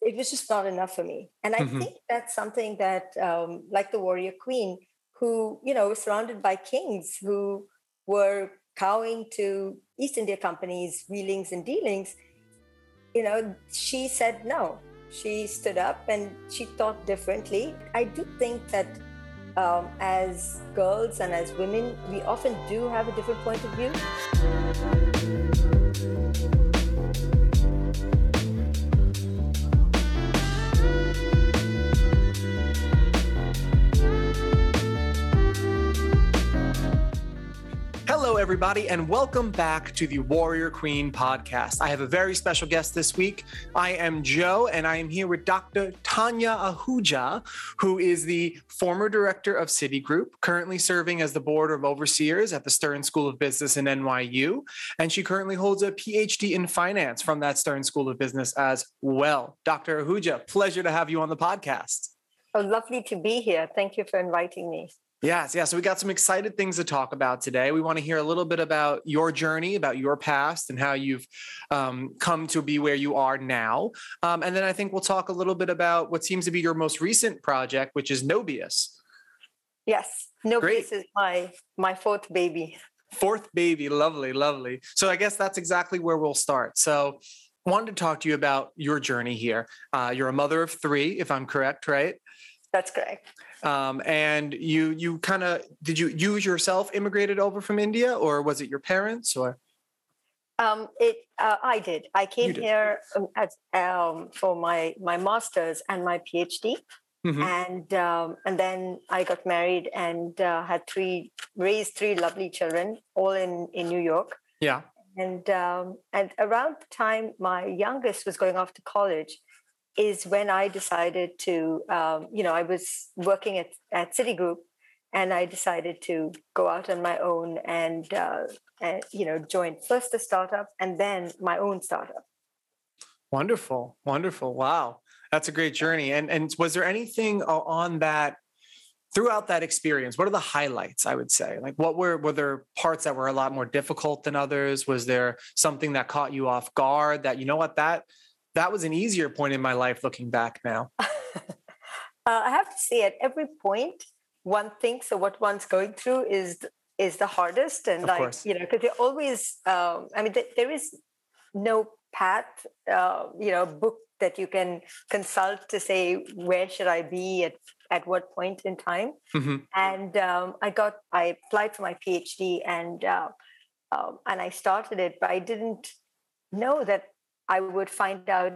it was just not enough for me. And I mm-hmm. think that's something that, um, like the warrior queen, who, you know, was surrounded by kings who were cowing to East India Company's wheelings and dealings, you know, she said no. She stood up and she thought differently. I do think that um, as girls and as women, we often do have a different point of view. Everybody, and welcome back to the Warrior Queen podcast. I have a very special guest this week. I am Joe, and I am here with Dr. Tania Ahuja, who is the former director of Citigroup, currently serving as the board of overseers at the Stern School of Business in NYU. And she currently holds a PhD in finance from that Stern School of Business as well. Dr. Ahuja, pleasure to have you on the podcast. Oh, lovely to be here. Thank you for inviting me. Yes, yeah. So we got some excited things to talk about today. We want to hear a little bit about your journey, about your past, and how you've um, come to be where you are now. Um, and then I think we'll talk a little bit about what seems to be your most recent project, which is Nobias. Yes, Nobias Great. is my my fourth baby. Fourth baby, lovely, lovely. So I guess that's exactly where we'll start. So wanted to talk to you about your journey here. Uh, you're a mother of three, if I'm correct, right? That's correct. Um, and you you kind of did you you yourself immigrated over from India, or was it your parents, or? Um, it uh, I did. I came did. here um, as, um, for my my master's and my PhD, mm-hmm. and um, and then I got married and uh, had three raised three lovely children, all in in New York. Yeah. And um, and around the time my youngest was going off to college, is when I decided to, um, you know, I was working at, at Citigroup and I decided to go out on my own and, uh, and, you know, join first a startup and then my own startup. Wonderful. Wonderful. Wow. That's a great journey. And, and was there anything on that throughout that experience what are the highlights i would say like what were were there parts that were a lot more difficult than others was there something that caught you off guard that you know what that that was an easier point in my life looking back now. uh, I have to say, at every point, one thinks that what one's going through is is the hardest, and of like course. you know, because they always. Um, I mean, th- there is no path, uh, you know, book that you can consult to say where should I be at at what point in time. Mm-hmm. And um, I got I applied for my PhD and uh, um, and I started it, but I didn't know that I would find out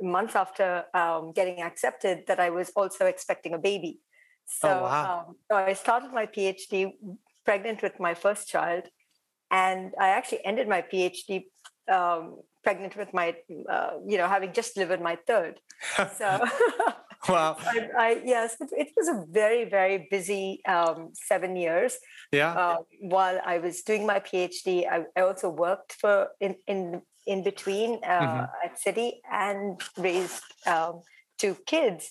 months after um, getting accepted that I was also expecting a baby. So, oh, wow. um, so I started my PhD pregnant with my first child, and I actually ended my PhD um, pregnant with my, uh, you know, having just delivered my third. So, wow. I, I, yes, it, it, was a very, very busy um, seven years. Yeah. Uh, while I was doing my PhD, I, I also worked for in in in between uh, mm-hmm. at Citi and raised um, two kids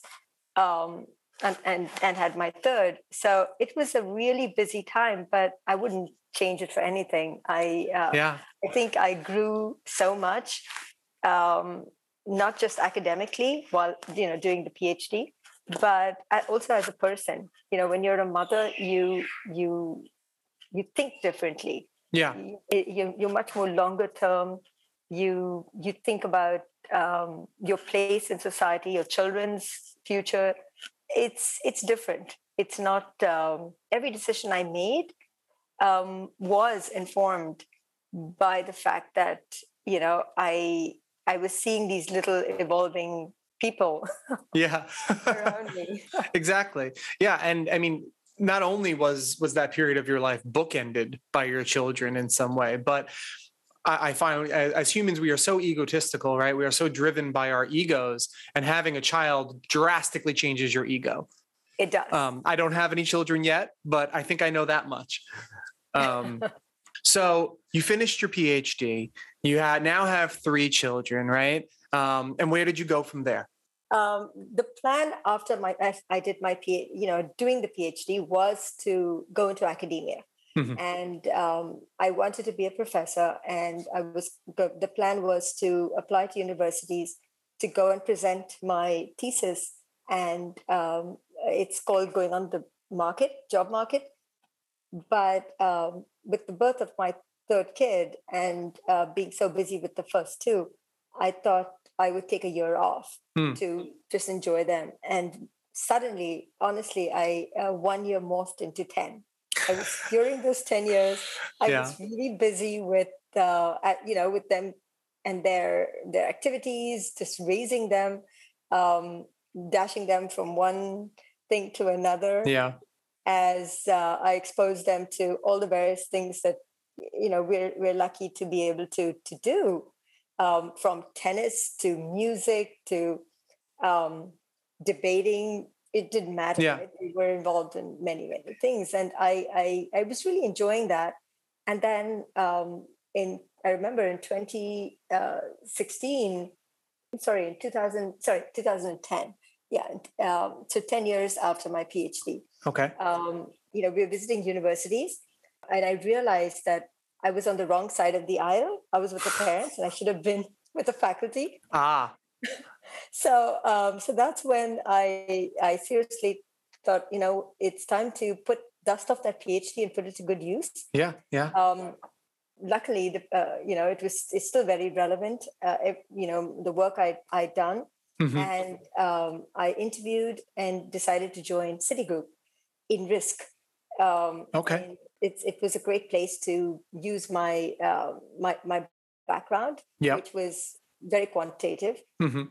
um, and, and, and had my third. So it was a really busy time, but I wouldn't change it for anything. I uh, yeah. I think I grew so much, um, not just academically while you know doing the PhD, but also as a person. You know, when you're a mother, you you you think differently. Yeah, you, you're much more longer term you you think about um, your place in society, your children's future. It's it's different. It's not um, every decision I made um, was informed by the fact that you know I I was seeing these little evolving people. yeah, around me. exactly. Yeah, and I mean not only was was that period of your life bookended by your children in some way but I find as humans, we are so egotistical, right? We are so driven by our egos, and having a child drastically changes your ego. It does. Um, I don't have any children yet, but I think I know that much. Um, so you finished your PhD. You had, now have three children, right? Um, and where did you go from there? Um, the plan after my I did my PhD, you know, doing the PhD was to go into academia. Mm-hmm. And um, I wanted to be a professor, and I was the plan was to apply to universities to go and present my thesis, and um, it's called Going on the Market, Job Market. But um, with the birth of my third kid and uh, being so busy with the first two, I thought I would take a year off hmm. to just enjoy them. And suddenly, honestly, I uh, one year morphed into 10. I was during those 10 years, I yeah. was really busy with, uh, you know, with them and their, their activities, just raising them, um, dashing them from one thing to another. Yeah. As uh, I exposed them to all the various things that, you know, we're, we're lucky to be able to, to do um, from tennis to music to um, debating it didn't matter. Yeah. We were involved in many, many things. And I, I, I was really enjoying that. And then um, in, I remember in 2016, uh, sorry, in 2000, sorry, 2010. Yeah. Um, so 10 years after my PhD. Okay. Um, you know, we were visiting universities and I realized that I was on the wrong side of the aisle. I was with the parents and I should have been with the faculty. Ah. So um, so that's when I I seriously thought, you know, it's time to put dust off that PhD and put it to good use. Yeah, yeah. Um, luckily, the, uh, you know, it was it's still very relevant. Uh, if, you know, the work I I'd done, mm-hmm. and um, I interviewed and decided to join Citigroup in risk. Um, okay. It, it was a great place to use my uh, my my background, yep. which was very quantitative. Mm-hmm.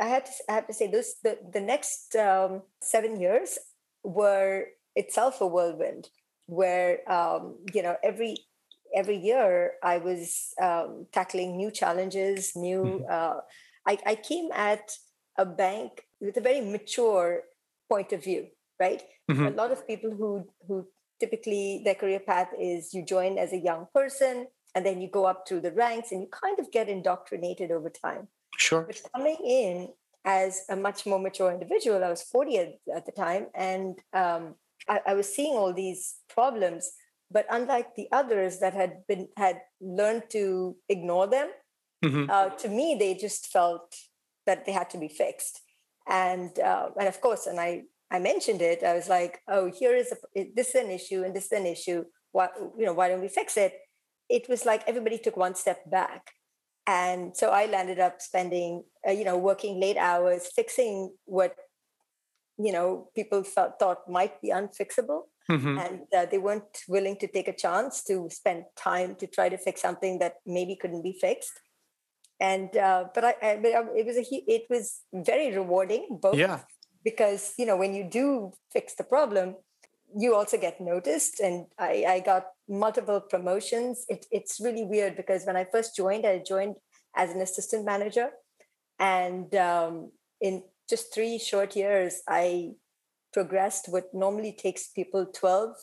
I had to I have to say this the the next um, seven years were itself a whirlwind, where um, you know every every year I was um, tackling new challenges, new. Mm-hmm. Uh, I, I came at a bank with a very mature point of view, right? Mm-hmm. A lot of people who who typically their career path is you join as a young person and then you go up through the ranks and you kind of get indoctrinated over time. Sure. But coming in as a much more mature individual, I was 40 at, at the time, and um, I, I, was seeing all these problems. But unlike the others that had been had learned to ignore them, mm-hmm. uh, to me they just felt that they had to be fixed. And uh, and of course, and I I mentioned it. I was like, oh, here is a this is an issue, and this is an issue. Why you know why don't we fix it? it was like everybody took one step back and so i landed up spending uh, you know working late hours fixing what you know people thought, thought might be unfixable. Mm-hmm. and uh, they weren't willing to take a chance to spend time to try to fix something that maybe couldn't be fixed. And uh, but I, I, it was a it was very rewarding both yeah. because you know when you do fix the problem you also get noticed and I, I got multiple promotions. It, it's really weird because when I first joined, I joined as an assistant manager. And um, in just three short years, I progressed what normally takes people 12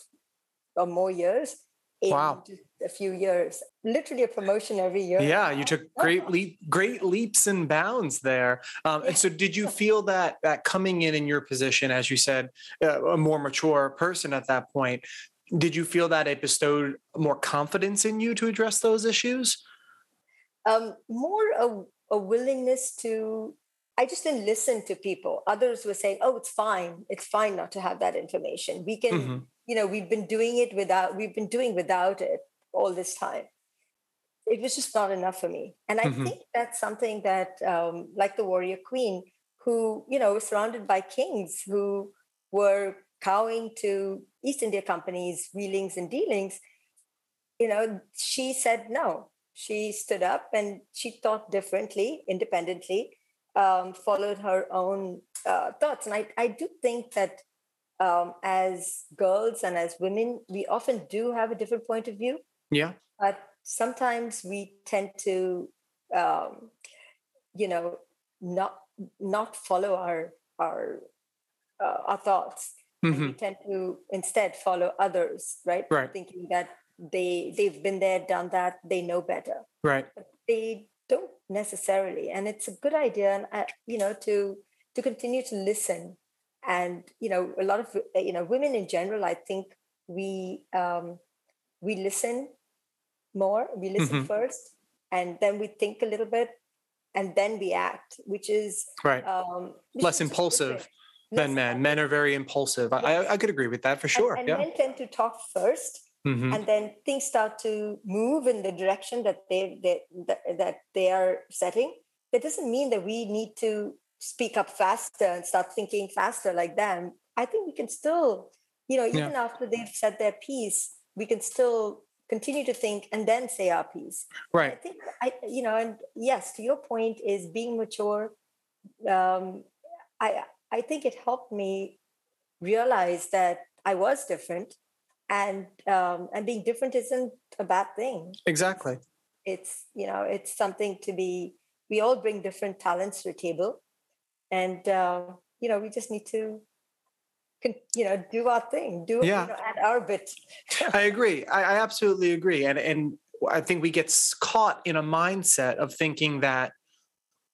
or more years in wow. a few years. Literally a promotion every year. Yeah, you took great leap, great leaps and bounds there. Um, and so, did you feel that that coming in in your position, as you said, uh, a more mature person at that point, did you feel that it bestowed more confidence in you to address those issues? Um, more a, a willingness to. I just didn't listen to people. Others were saying, "Oh, it's fine. It's fine not to have that information. We can, mm-hmm. You know, we've been doing it without. We've been doing without it all this time." It was just not enough for me, and I mm-hmm. think that's something that, um, like the warrior queen, who you know, was surrounded by kings who were cowing to East India Company's wheelings and dealings, you know, she said no. She stood up and she thought differently, independently, um, followed her own uh, thoughts. And I, I do think that um, as girls and as women, we often do have a different point of view. Yeah. But sometimes we tend to, um, you know, not not follow our our uh, our thoughts mm-hmm. we tend to instead follow others right right thinking that they they've been there done that they know better right but they don't necessarily and it's a good idea and uh, you know to to continue to listen and you know a lot of uh, you know women in general i think we um we listen more we listen mm-hmm. first and then we think a little bit and then we act, which is right um, less impulsive than men. Men are very impulsive. Yes. I, I could agree with that for sure. And, and yeah. men tend to talk 1st mm-hmm. and then things start to move in the direction that they, they that, that they are setting. That doesn't mean that we need to speak up faster and start thinking faster like them. I think we can still, you know, even yeah. after they've said their piece, we can still continue to think and then say our piece. Right. I think I, you know, and yes, to your point is being mature. Um, I I think it helped me realize that I was different, and um, and being different isn't a bad thing. Exactly. It's you know it's something to be. We all bring different talents to the table, and uh, you know we just need to you know do our thing do yeah. you know, add our bit. I agree. I, I absolutely agree. And and i think we get caught in a mindset of thinking that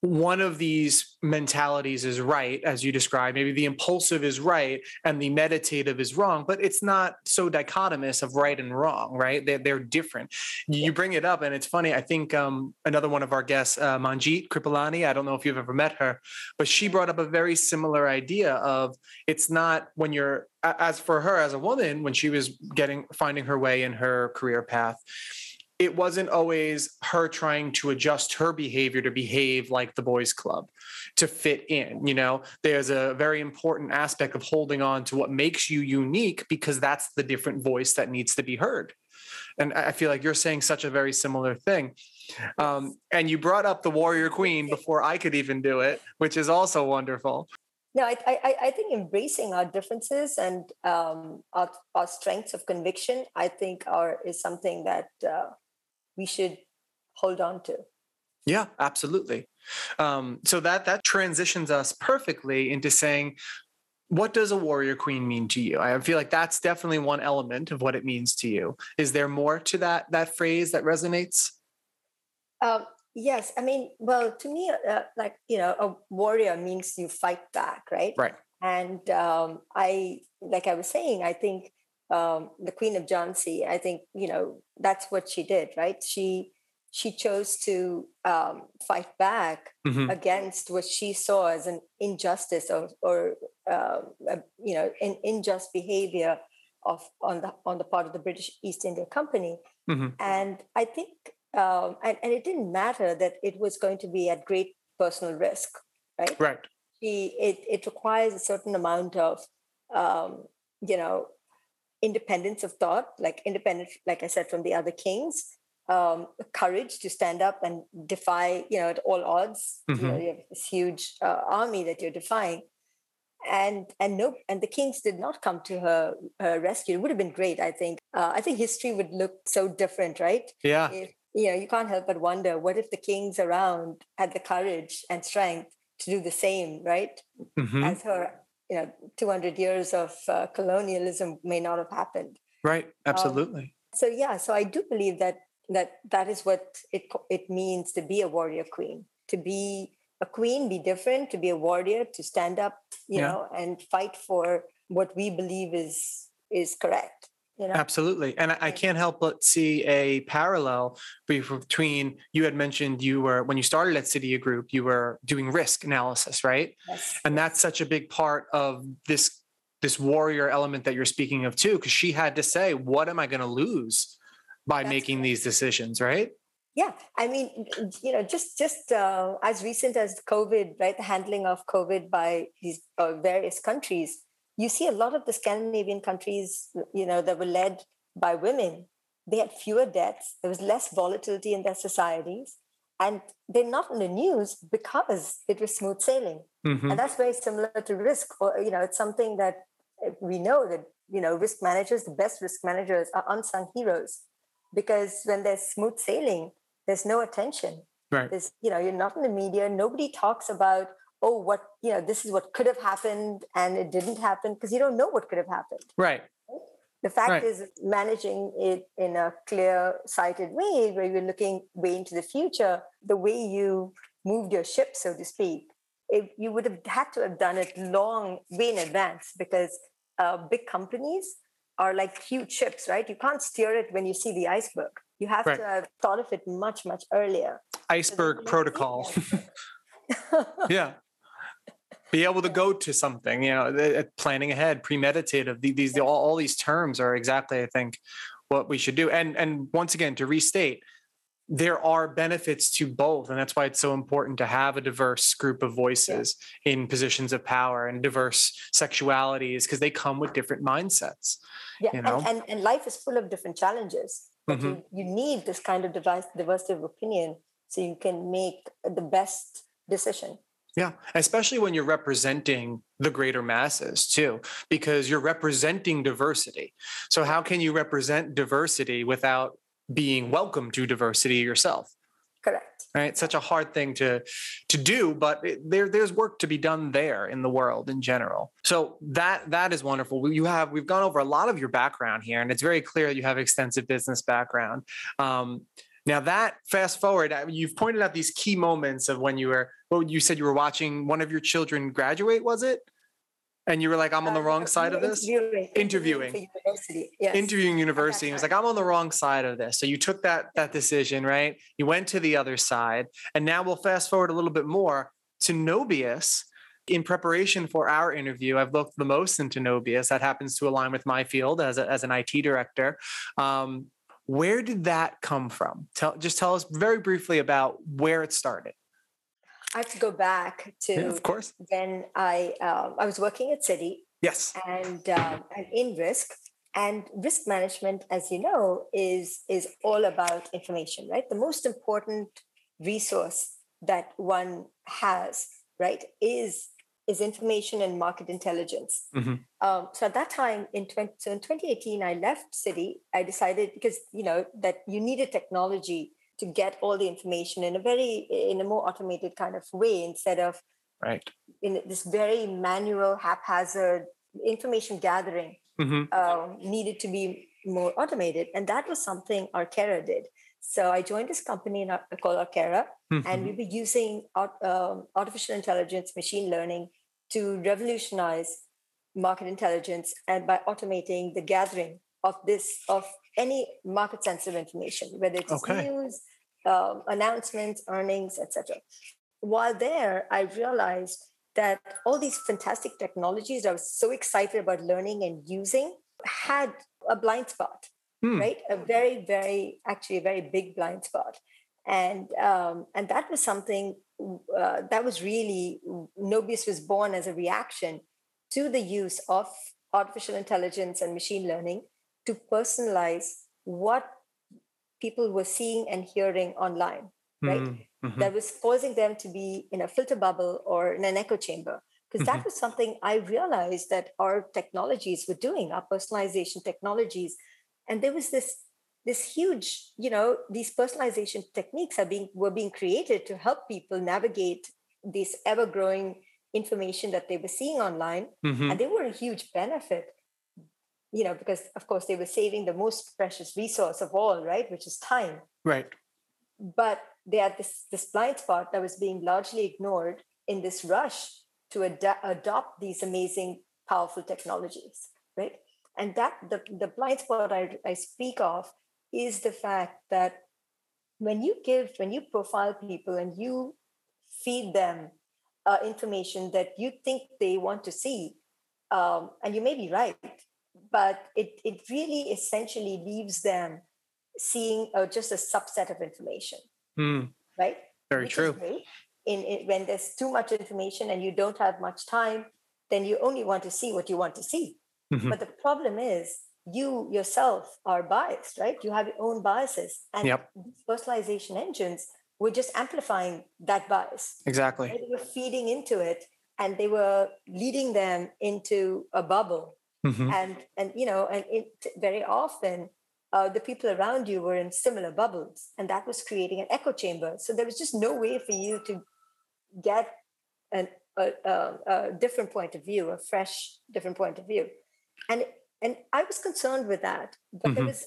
one of these mentalities is right, as you described. Maybe the impulsive is right and the meditative is wrong, but it's not so dichotomous of right and wrong, right? They're, they're different. You bring it up, and it's funny. I think um, another one of our guests, uh, Manjeet Kripalani, I don't know if you've ever met her, but she brought up a very similar idea of it's not when you're, as for her as a woman, when she was getting, finding her way in her career path it wasn't always her trying to adjust her behavior to behave like the boys club to fit in you know? There's a very important aspect of holding on to what makes you unique because that's the different voice that needs to be heard. And i feel like you're saying such a very similar thing. Um, and you brought up the warrior queen before i could even do it which is also wonderful. No, I, I, I think embracing our differences and um, our, our strengths of conviction, I think, are is something that uh, we should hold on to. Yeah, absolutely. Um, so that that transitions us perfectly into saying, what does a warrior queen mean to you? I feel like that's definitely one element of what it means to you. Is there more to that that phrase that resonates? Um, yes, I mean, well, to me, uh, like you know, a warrior means you fight back, right? Right. And um, I, like I was saying, I think um, the Queen of Jhansi, I think you know that's what she did, right? She she chose to um, fight back mm-hmm. against what she saw as an injustice or, or uh, you know, an unjust behavior of on the on the part of the British East India Company. Mm-hmm. And I think, um, and, and it didn't matter that it was going to be at great personal risk, right? Right. She, it it requires a certain amount of, um, you know, independence of thought, like independent, like I said, from the other kings, um, courage to stand up and defy, you know, at all odds. Mm-hmm. You, know, you have this huge uh, army that you're defying, and and no, and the kings did not come to her, her rescue. It would have been great, I think. Uh, I think history would look so different, right? Yeah. If, you know, you can't help but wonder what if the kings around had the courage and strength to do the same, right? Mm-hmm. As her you know 200 years of uh, colonialism may not have happened. Right um, absolutely. um, so yeah so i do believe that that that is what it it means to be a warrior queen to be a queen be different to be a warrior to stand up you yeah. know and fight for what we believe is is correct you know? Absolutely. And I can't help but see a parallel between you had mentioned you were, when you started at Citigroup, you were doing risk analysis, right? Yes. And that's such a big part of this this warrior element that you're speaking of too because she had to say what am i going to lose by that's making right. these decisions right yeah i mean you know just just uh, as recent as covid right the handling of covid by these uh, various countries you see a lot of the Scandinavian countries, you know, that were led by women, they had fewer deaths. There was less volatility in their societies. And they're not in the news because it was smooth sailing. Mm-hmm. And that's very similar to risk. Or, you know, it's something that we know that, you know, risk managers, the best risk managers are unsung heroes because when there's smooth sailing, there's no attention. Right. There's, you know, you're not in the media. Nobody talks about oh what you know this is what could have happened and it didn't happen because you don't know what could have happened right the fact right. is managing it in a clear sighted way where you're looking way into the future the way you moved your ship so to speak it, you would have had to have done it long way in advance because uh, big companies are like huge ships right you can't steer it when you see the iceberg You have right. to have thought of it much, much earlier. Iceberg so protocol. yeah. Be able to go to something, you know, planning ahead, premeditative. These, all, all these terms are exactly, I think, what we should do. And and once again, to restate, there are benefits to both and that's why it's so important to have a diverse group of voices yeah. in positions of power and diverse sexualities because they come with different mindsets yeah you know? and, and, and life is full of different challenges mm-hmm. you, you need this kind of device, diversity of opinion so you can make the best decision yeah, especially when you're representing the greater masses too, because you're representing diversity. So, how can you represent diversity without being welcome to diversity yourself? Correct. Right? Such a hard thing to to do but it, there there's work to be done there in the world in general. So that that is wonderful. You have we've gone over a lot of your background here and it's very clear that you have extensive business background. Um, now that fast forward you've pointed out these key moments of when you were well you said you were watching one of your children graduate was it and you were like, I'm on the uh, wrong side of this? Interviewing. Interviewing. University. Yes. Interviewing university. He was like, I'm on the wrong side of this. So you took that that decision, right? You went to the other side. And now we'll fast forward a little bit more to Nobias. In preparation for our interview, I've looked the most into Nobias. That happens to align with my field as, a, as an IT director. Um, where did that come from? Tell, just tell us very briefly about where it started. I have to go back to yeah, of course when I um, I was working at Citi. Yes. And um, in risk and risk management, as you know, is is all about information, right? The most important resource that one has, right, is is information and market intelligence. Mm-hmm. Um, so at that time in 20, so in 2018, I left Citi. I decided because you know that you needed technology to get all the information in a very in a more automated kind of way instead of right in this very manual haphazard information gathering mm-hmm. uh, needed to be more automated and that was something arcera did so i joined this company called arcera mm-hmm. and we were using um, artificial intelligence machine learning to revolutionize market intelligence and by automating the gathering of this of any market sensitive information, whether it's okay. news, um, announcements, earnings, etc. While there, I realized that all these fantastic technologies I was so excited about learning and using had a blind spot, hmm. right? A very, very, actually, a very big blind spot. And um, and that was something uh, that was really Nobias was born as a reaction to the use of artificial intelligence and machine learning to personalize what people were seeing and hearing online, right? Mm-hmm. mm-hmm. That was causing them to be in a filter bubble or in an echo chamber. Because mm-hmm. that was something I realized that our technologies were doing, our personalization technologies. And there was this this huge, you know, these personalization techniques are being were being created to help people navigate this ever-growing information that they were seeing online. Mm-hmm. And they were a huge benefit you know, because of course they were saving the most precious resource of all, right, which is time. Right. But they had this this blind spot that was being largely ignored in this rush to ad- adopt these amazing, powerful technologies, right? And that the the blind spot I, I speak of is the fact that when you give, when you profile people and you feed them uh, information that you think they want to see, um, and you may be right, but it, it really essentially leaves them seeing uh, just a subset of information. Mm. right? Very Which true. in, in, when there's too much information and you don't have much time then you only want to see what you want to see. Mm-hmm. but the problem is you yourself are biased right? You have your own biases and yep. personalization engines were just amplifying that bias. Exactly. They were feeding into it and they were leading them into a bubble mm-hmm. and and you know and it very often uh, the people around you were in similar bubbles and that was creating an echo chamber so there was just no way for you to get an, a, a, a different point of view a fresh different point of view and and i was concerned with that but mm-hmm. there was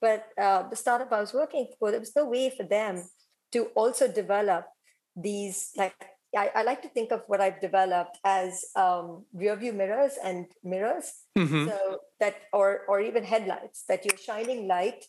but uh, the startup i was working for there was no way for them to also develop these like I, I, like to think of what I've developed as um, rear view mirrors and mirrors. Mm-hmm. So that, or or even headlights, that you're shining light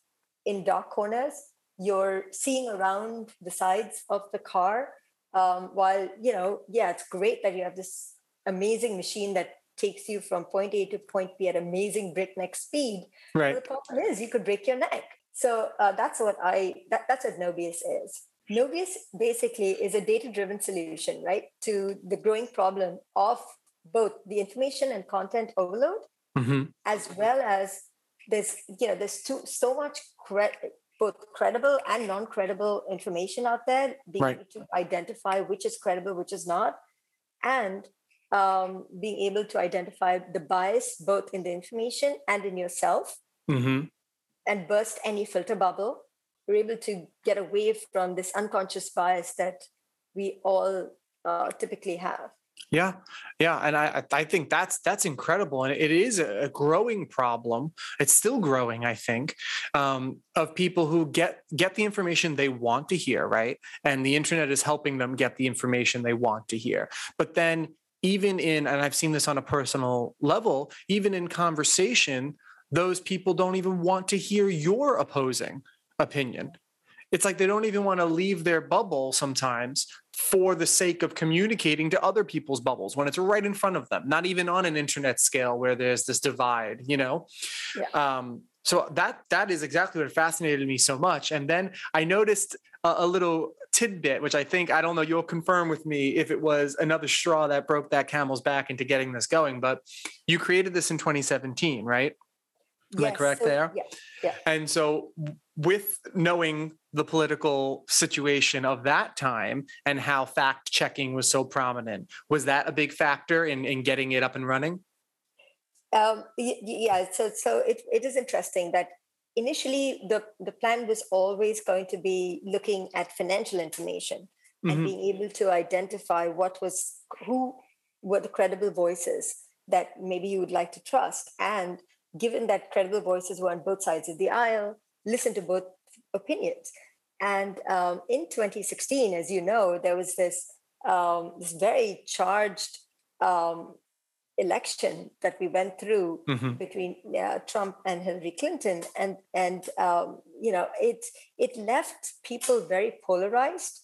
in dark corners. You're seeing around the sides of the car. Um, while, you know, yeah, it's great that you have this amazing machine that takes you from point A to point B at amazing breakneck speed. Right. But the problem is you could break your neck. So uh, that's what I, that, that's what Nobias is. Nobias basically is a data driven solution, right, to the growing problem of both the information and content overload, mm-hmm. as well as there's, you know, there's too, so much cre- both credible and non-credible information out there, being right. able to identify which is credible, which is not, and um, being able to identify the bias both in the information and in yourself, mm-hmm. and burst any filter bubble we're able to get away from this unconscious bias that we all uh, typically have. Yeah yeah and i i think that's that's incredible and it is a growing problem. It's still growing i think um, of people who get get the information they want to hear right? And the internet is helping them get the information they want to hear. But then even in and i've seen this on a personal level even in conversation those people don't even want to hear your opposing opinion. It's like they don't even want to leave their bubble sometimes for the sake of communicating to other people's bubbles when it's right in front of them, not even on an internet scale where there's this divide, you know? Yeah. Um, so that that is exactly what fascinated me so much. And then I noticed a, a little tidbit, which I think I don't know. You'll confirm with me if it was another straw that broke that camel's back into getting this going. But you created this in 2017, right? Am yes, I correct there? Yeah, yeah. And so, with knowing the political situation of that time and how fact checking was so prominent, was that a big factor in, in getting it up and running? Um, yeah. So, so it, it is interesting that initially the, the plan was always going to be looking at financial information and mm-hmm. being able to identify what was who were the credible voices that maybe you would like to trust and given that credible voices were on both sides of the aisle, listen to both opinions. And um, in 2016, as you know, there was this um, this very charged um, election that we went through mm-hmm. between uh, Trump and Hillary Clinton, and and um, you know it it left people very polarized.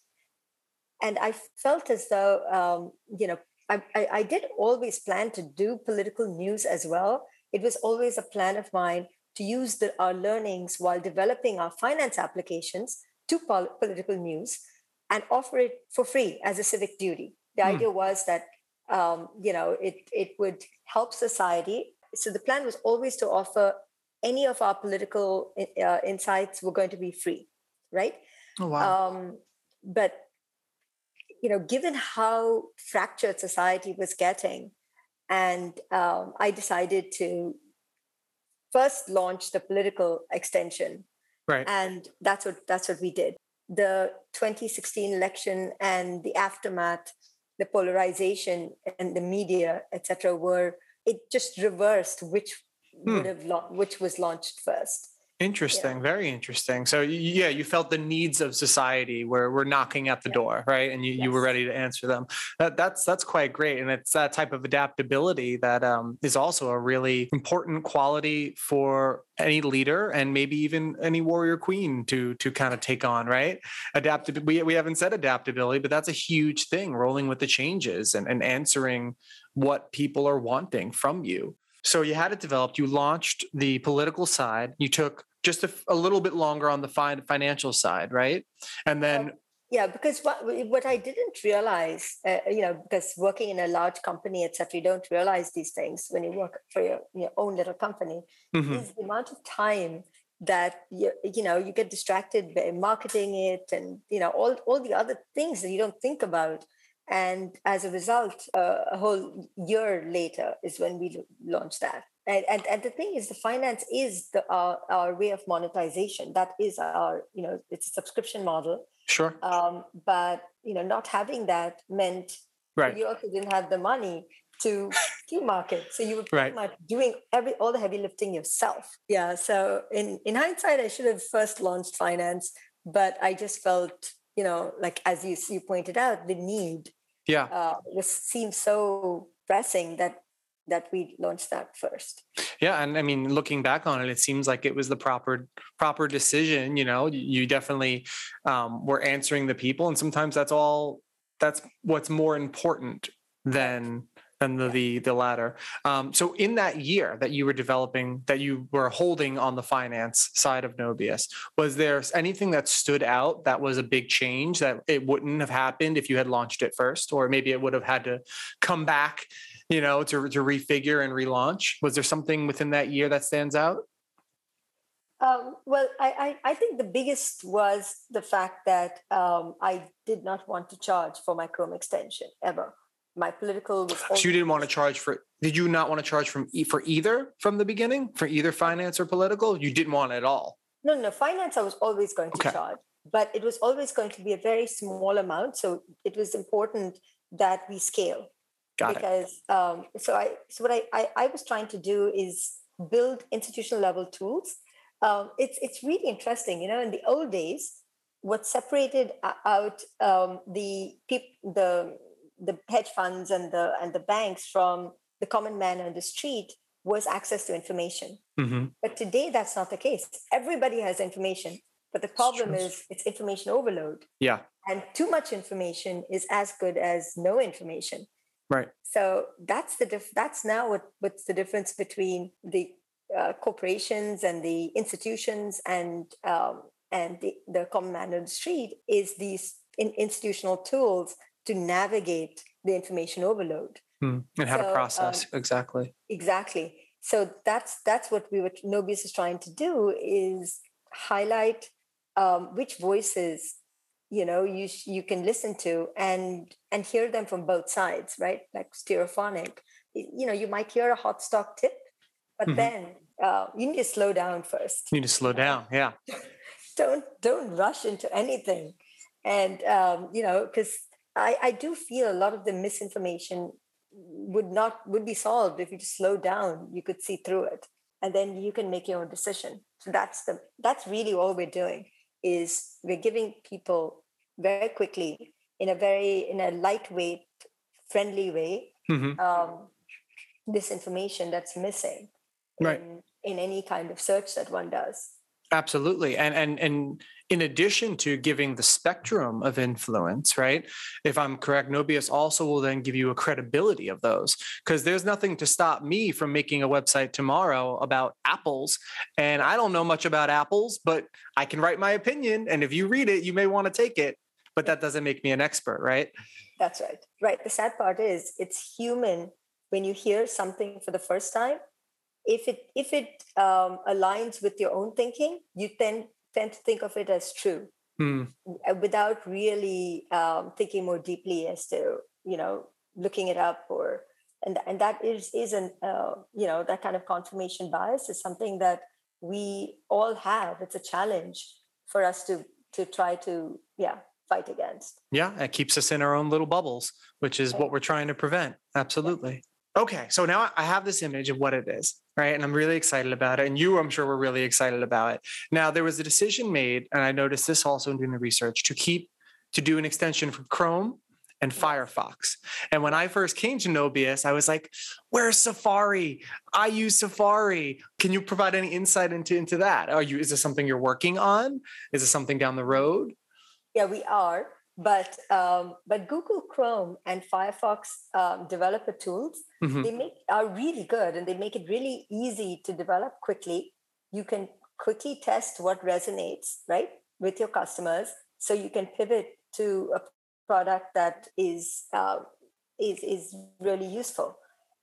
And I felt as though um, you know I, I, I did always plan to do political news as well it was always a plan of mine to use the, our learnings while developing our finance applications to pol- political news and offer it for free as a civic duty. The mm. idea was that um, you know it it would help society. So the plan was always to offer any of our political uh, insights were going to be free, right? Oh, wow. Um, but you know, given how fractured society was getting, and um, I decided to first launch the political extension. Right. And that's what that's what we did. The 2016 election and the aftermath, the polarization and the media, etc., were it just reversed which hmm. would have which was launched first. Interesting, yeah. very interesting. So yeah, you felt the needs of society were were knocking at the yeah. door, right? And you, yes. you were ready to answer them. That, that's that's quite great, and it's that type of adaptability that um, is also a really important quality for any leader and maybe even any warrior queen to to kind of take on, right? Adaptability. We we haven't said adaptability, but that's a huge thing. Rolling with the changes and and answering what people are wanting from you. So you had it developed. You launched the political side. You took just a, a little bit longer on the fi- financial side, right? And then. yeah, because what what I didn't realize, uh, you know, because working in a large company, etc., you don't realize these things when you work for your, your own little company. Mm-hmm. Is the amount of time that you you know you get distracted by marketing it and you know all all the other things that you don't think about and as a result, uh, a whole year later is when we launched that. And, and, and the thing is, the finance is the, our, our way of monetization. That is our, you know, it's a subscription model. Sure. Um, but, you know, not having that meant right. you also didn't have the money to to market. So you were pretty right. much doing every all the heavy lifting yourself. Yeah. So in in hindsight, I should have first launched finance, but I just felt, you know, like as you you pointed out, the need yeah uh, this seems so pressing that that we launched that first Yeah, and I mean, looking back on it, it seems like it was the proper proper decision. You know, you definitely um, were answering the people, and sometimes that's all. That's what's more important than than the the, the latter. Um, so in that year that you were developing, that you were holding on the finance side of Nobias, was there anything that stood out that was a big change that it wouldn't have happened if you had launched it first, or maybe it would have had to come back, you know, to to refigure and relaunch? Was there something within that year that stands out? Um, well, I, I, I, think the biggest was the fact that um, I did not want to charge for my Chrome extension ever my political was so you didn't want to charge for did you not want to charge from for either from the beginning? For either finance or political? You didn't want it at all? No no finance i was always going to okay. charge but it was always going to be a very small amount so it was important that we scale. Got because it. Um, so i so what I, I, I was trying to do is build institutional level tools. Um, it's it's really interesting you know in the old days what separated out um, the people the the hedge funds and the and the banks from the common man on the street was access to information. Mm-hmm. But today that's not the case. Everybody has information, but the problem is it's information overload. Yeah. And too much information is as good as no information. Right. So that's the diff- that's now what what's the difference between the uh, corporations and the institutions and um, and the, the common man on the street is these in institutional tools to navigate the information overload. Hmm. and how so, to process um, exactly. exactly. So that's that's what we were Nobias is trying to do is highlight um, which voices you know you you can listen to and and hear them from both sides right? Like stereophonic. You know you might hear a hot stock tip but mm-hmm. then uh, you need to slow down first. You need to slow down yeah. Don't don't rush into anything. And um, you know because I, I do feel a lot of the misinformation would not would be solved if you just slow down you could see through it and then you can make your own decision so that's the that's really all we're doing is we're giving people very quickly in a very in a lightweight friendly way mm-hmm. um, this information that's missing right. in, in any kind of search that one does absolutely and and and in addition to giving the spectrum of influence, right? If I'm correct, Nobias also will then give you a credibility of those because there's nothing to stop me from making a website tomorrow about apples. And I don't know much about apples, but I can write my opinion. And if you read it, you may want to take it, but that doesn't make me an expert, right? That's right. Right. The sad part is it's human when you hear something for the first time. If it if it um, aligns with your own thinking, you then tend to think of it as true. Mm. without really um, thinking more deeply as to you know looking it up or and and that is is an uh, you know that kind of confirmation bias is something that we all have. It's a challenge for us to to try to yeah fight against. Yeah it keeps us in our own little bubbles which is what we're trying to prevent. Absolutely okay, so now I have this image of what it is, right? And I'm really excited about it. And you, I'm sure, were really excited about it. Now, there was a decision made, and I noticed this also in doing the research, to keep to do an extension for Chrome and Firefox. And when I first came to Nobias, I was like, where's Safari? I use Safari. Can you provide any insight into, into that? Are you is this something you're working on? Is this something down the road? Yeah, we are. But um, but Google Chrome and Firefox um, developer tools mm-hmm. they make are really good and they make it really easy to develop quickly. You can quickly test what resonates right with your customers, so you can pivot to a product that is uh, is is really useful.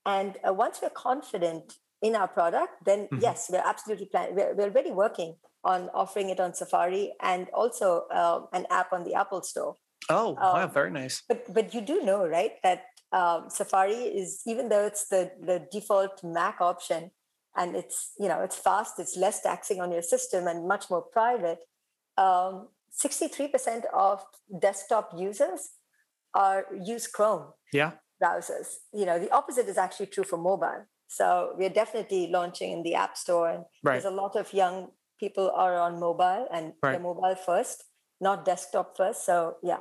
And uh, once we're confident in our product, then mm-hmm. yes, we're absolutely planning. We're, we're already working on offering it on Safari and also uh, an app on the Apple Store. Oh, um, wow, very nice. But but you do know, right, that um, Safari is even though it's the the default Mac option, and it's you know it's fast, it's less taxing on your system, and much more private. Um, 63% of desktop users are use Chrome. Yeah. Browsers. You know, the opposite is actually true for mobile. So we're definitely launching in the App Store, and right. there's a lot of young people are on mobile and right. they're mobile first, not desktop first. So yeah,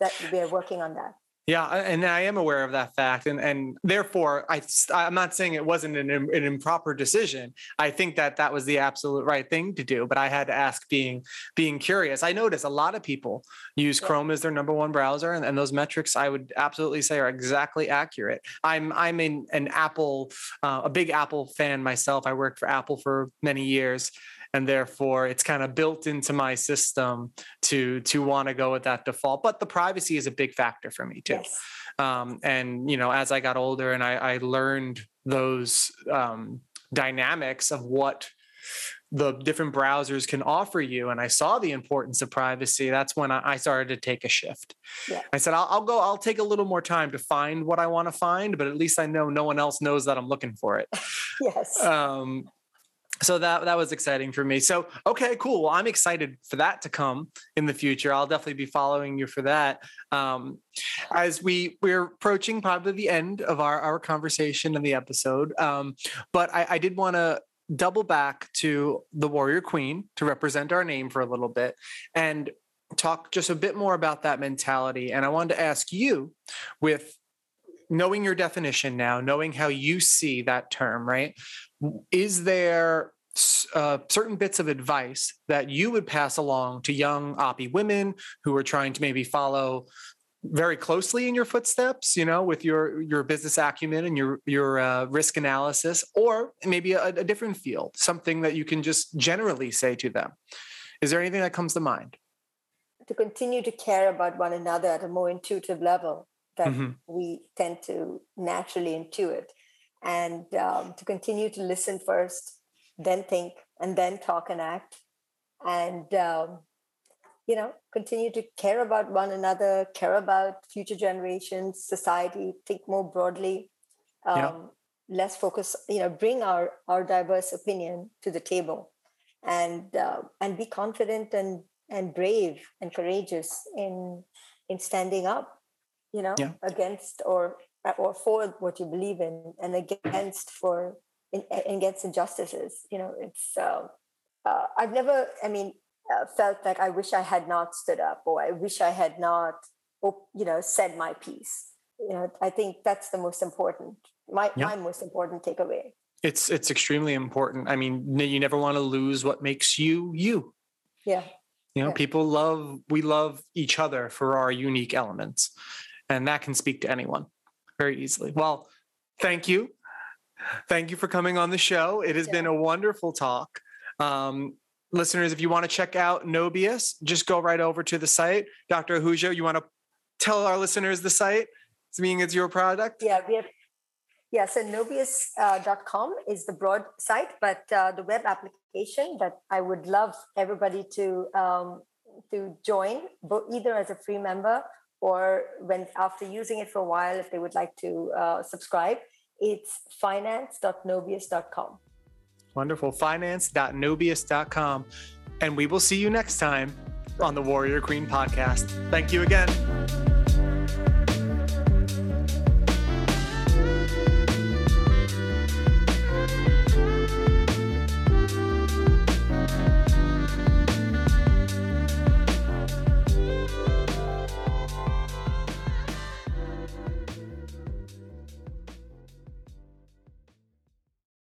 that we are working on that Yeah, and I am aware of that fact, and and therefore I I'm not saying it wasn't an, an improper decision. I think that that was the absolute right thing to do, but I had to ask, being being curious. I notice a lot of people use Chrome as their number one browser, and, and those metrics I would absolutely say are exactly accurate. I'm I'm in an Apple, uh, a big Apple fan myself. I worked for Apple for many years, and therefore it's kind of built into my system to to want to go with that default but the privacy is a big factor for me too yes. um, and you know as i got older and i, I learned those um, dynamics of what the different browsers can offer you and i saw the importance of privacy that's when i, started to take a shift yeah. i said I'll, I'll, go i'll take a little more time to find what i want to find but at least i know no one else knows that i'm looking for it yes um, so that that was exciting for me. So okay, cool. Well, I'm excited for that to come in the future. I'll definitely be following you for that. Um, as we we're approaching probably the end of our our conversation and the episode, um, but I, I did want to double back to the Warrior Queen to represent our name for a little bit and talk just a bit more about that mentality. And I wanted to ask you, with knowing your definition now, knowing how you see that term, right? Is there uh, certain bits of advice that you would pass along to young oppie women who are trying to maybe follow very closely in your footsteps you know with your your business acumen and your your uh, risk analysis or maybe a, a different field something that you can just generally say to them? Is there anything that comes to mind? To continue to care about one another at a more intuitive level that mm-hmm. we tend to naturally intuit and um, to continue to listen first, then think, and then talk and act, and um, you know, continue to care about one another, care about future generations, society, think more broadly, um, yeah. less focus. You know, bring our our diverse opinion to the table, and uh, and be confident and and brave and courageous in in standing up you know yeah. against or or for what you believe in and against for against injustices you know it's uh, uh, i've never i mean uh, felt like i wish i had not stood up or i wish i had not you know said my piece. You know i think that's the most important my, yeah. my most important takeaway. It's it's extremely important. I mean you never want to lose what makes you you. Yeah. You know yeah. people love we love each other for our unique elements and that can speak to anyone very easily. Well, thank you. Thank you for coming on the show. It has yeah. been a wonderful talk. Um, listeners, if you want to check out Nobias, just go right over to the site. Dr. Ahuja, you want to tell our listeners the site, being it's your product? Yeah, we have. Yeah, so nobias.com uh, is the broad site, but uh, the web application that I would love everybody to um, to join, but either as a free member or when after using it for a while, if they would like to uh, subscribe, it's finance.nobias.com. Wonderful. Finance.nobias.com. And we will see you next time on the Warrior Queen podcast. Thank you again.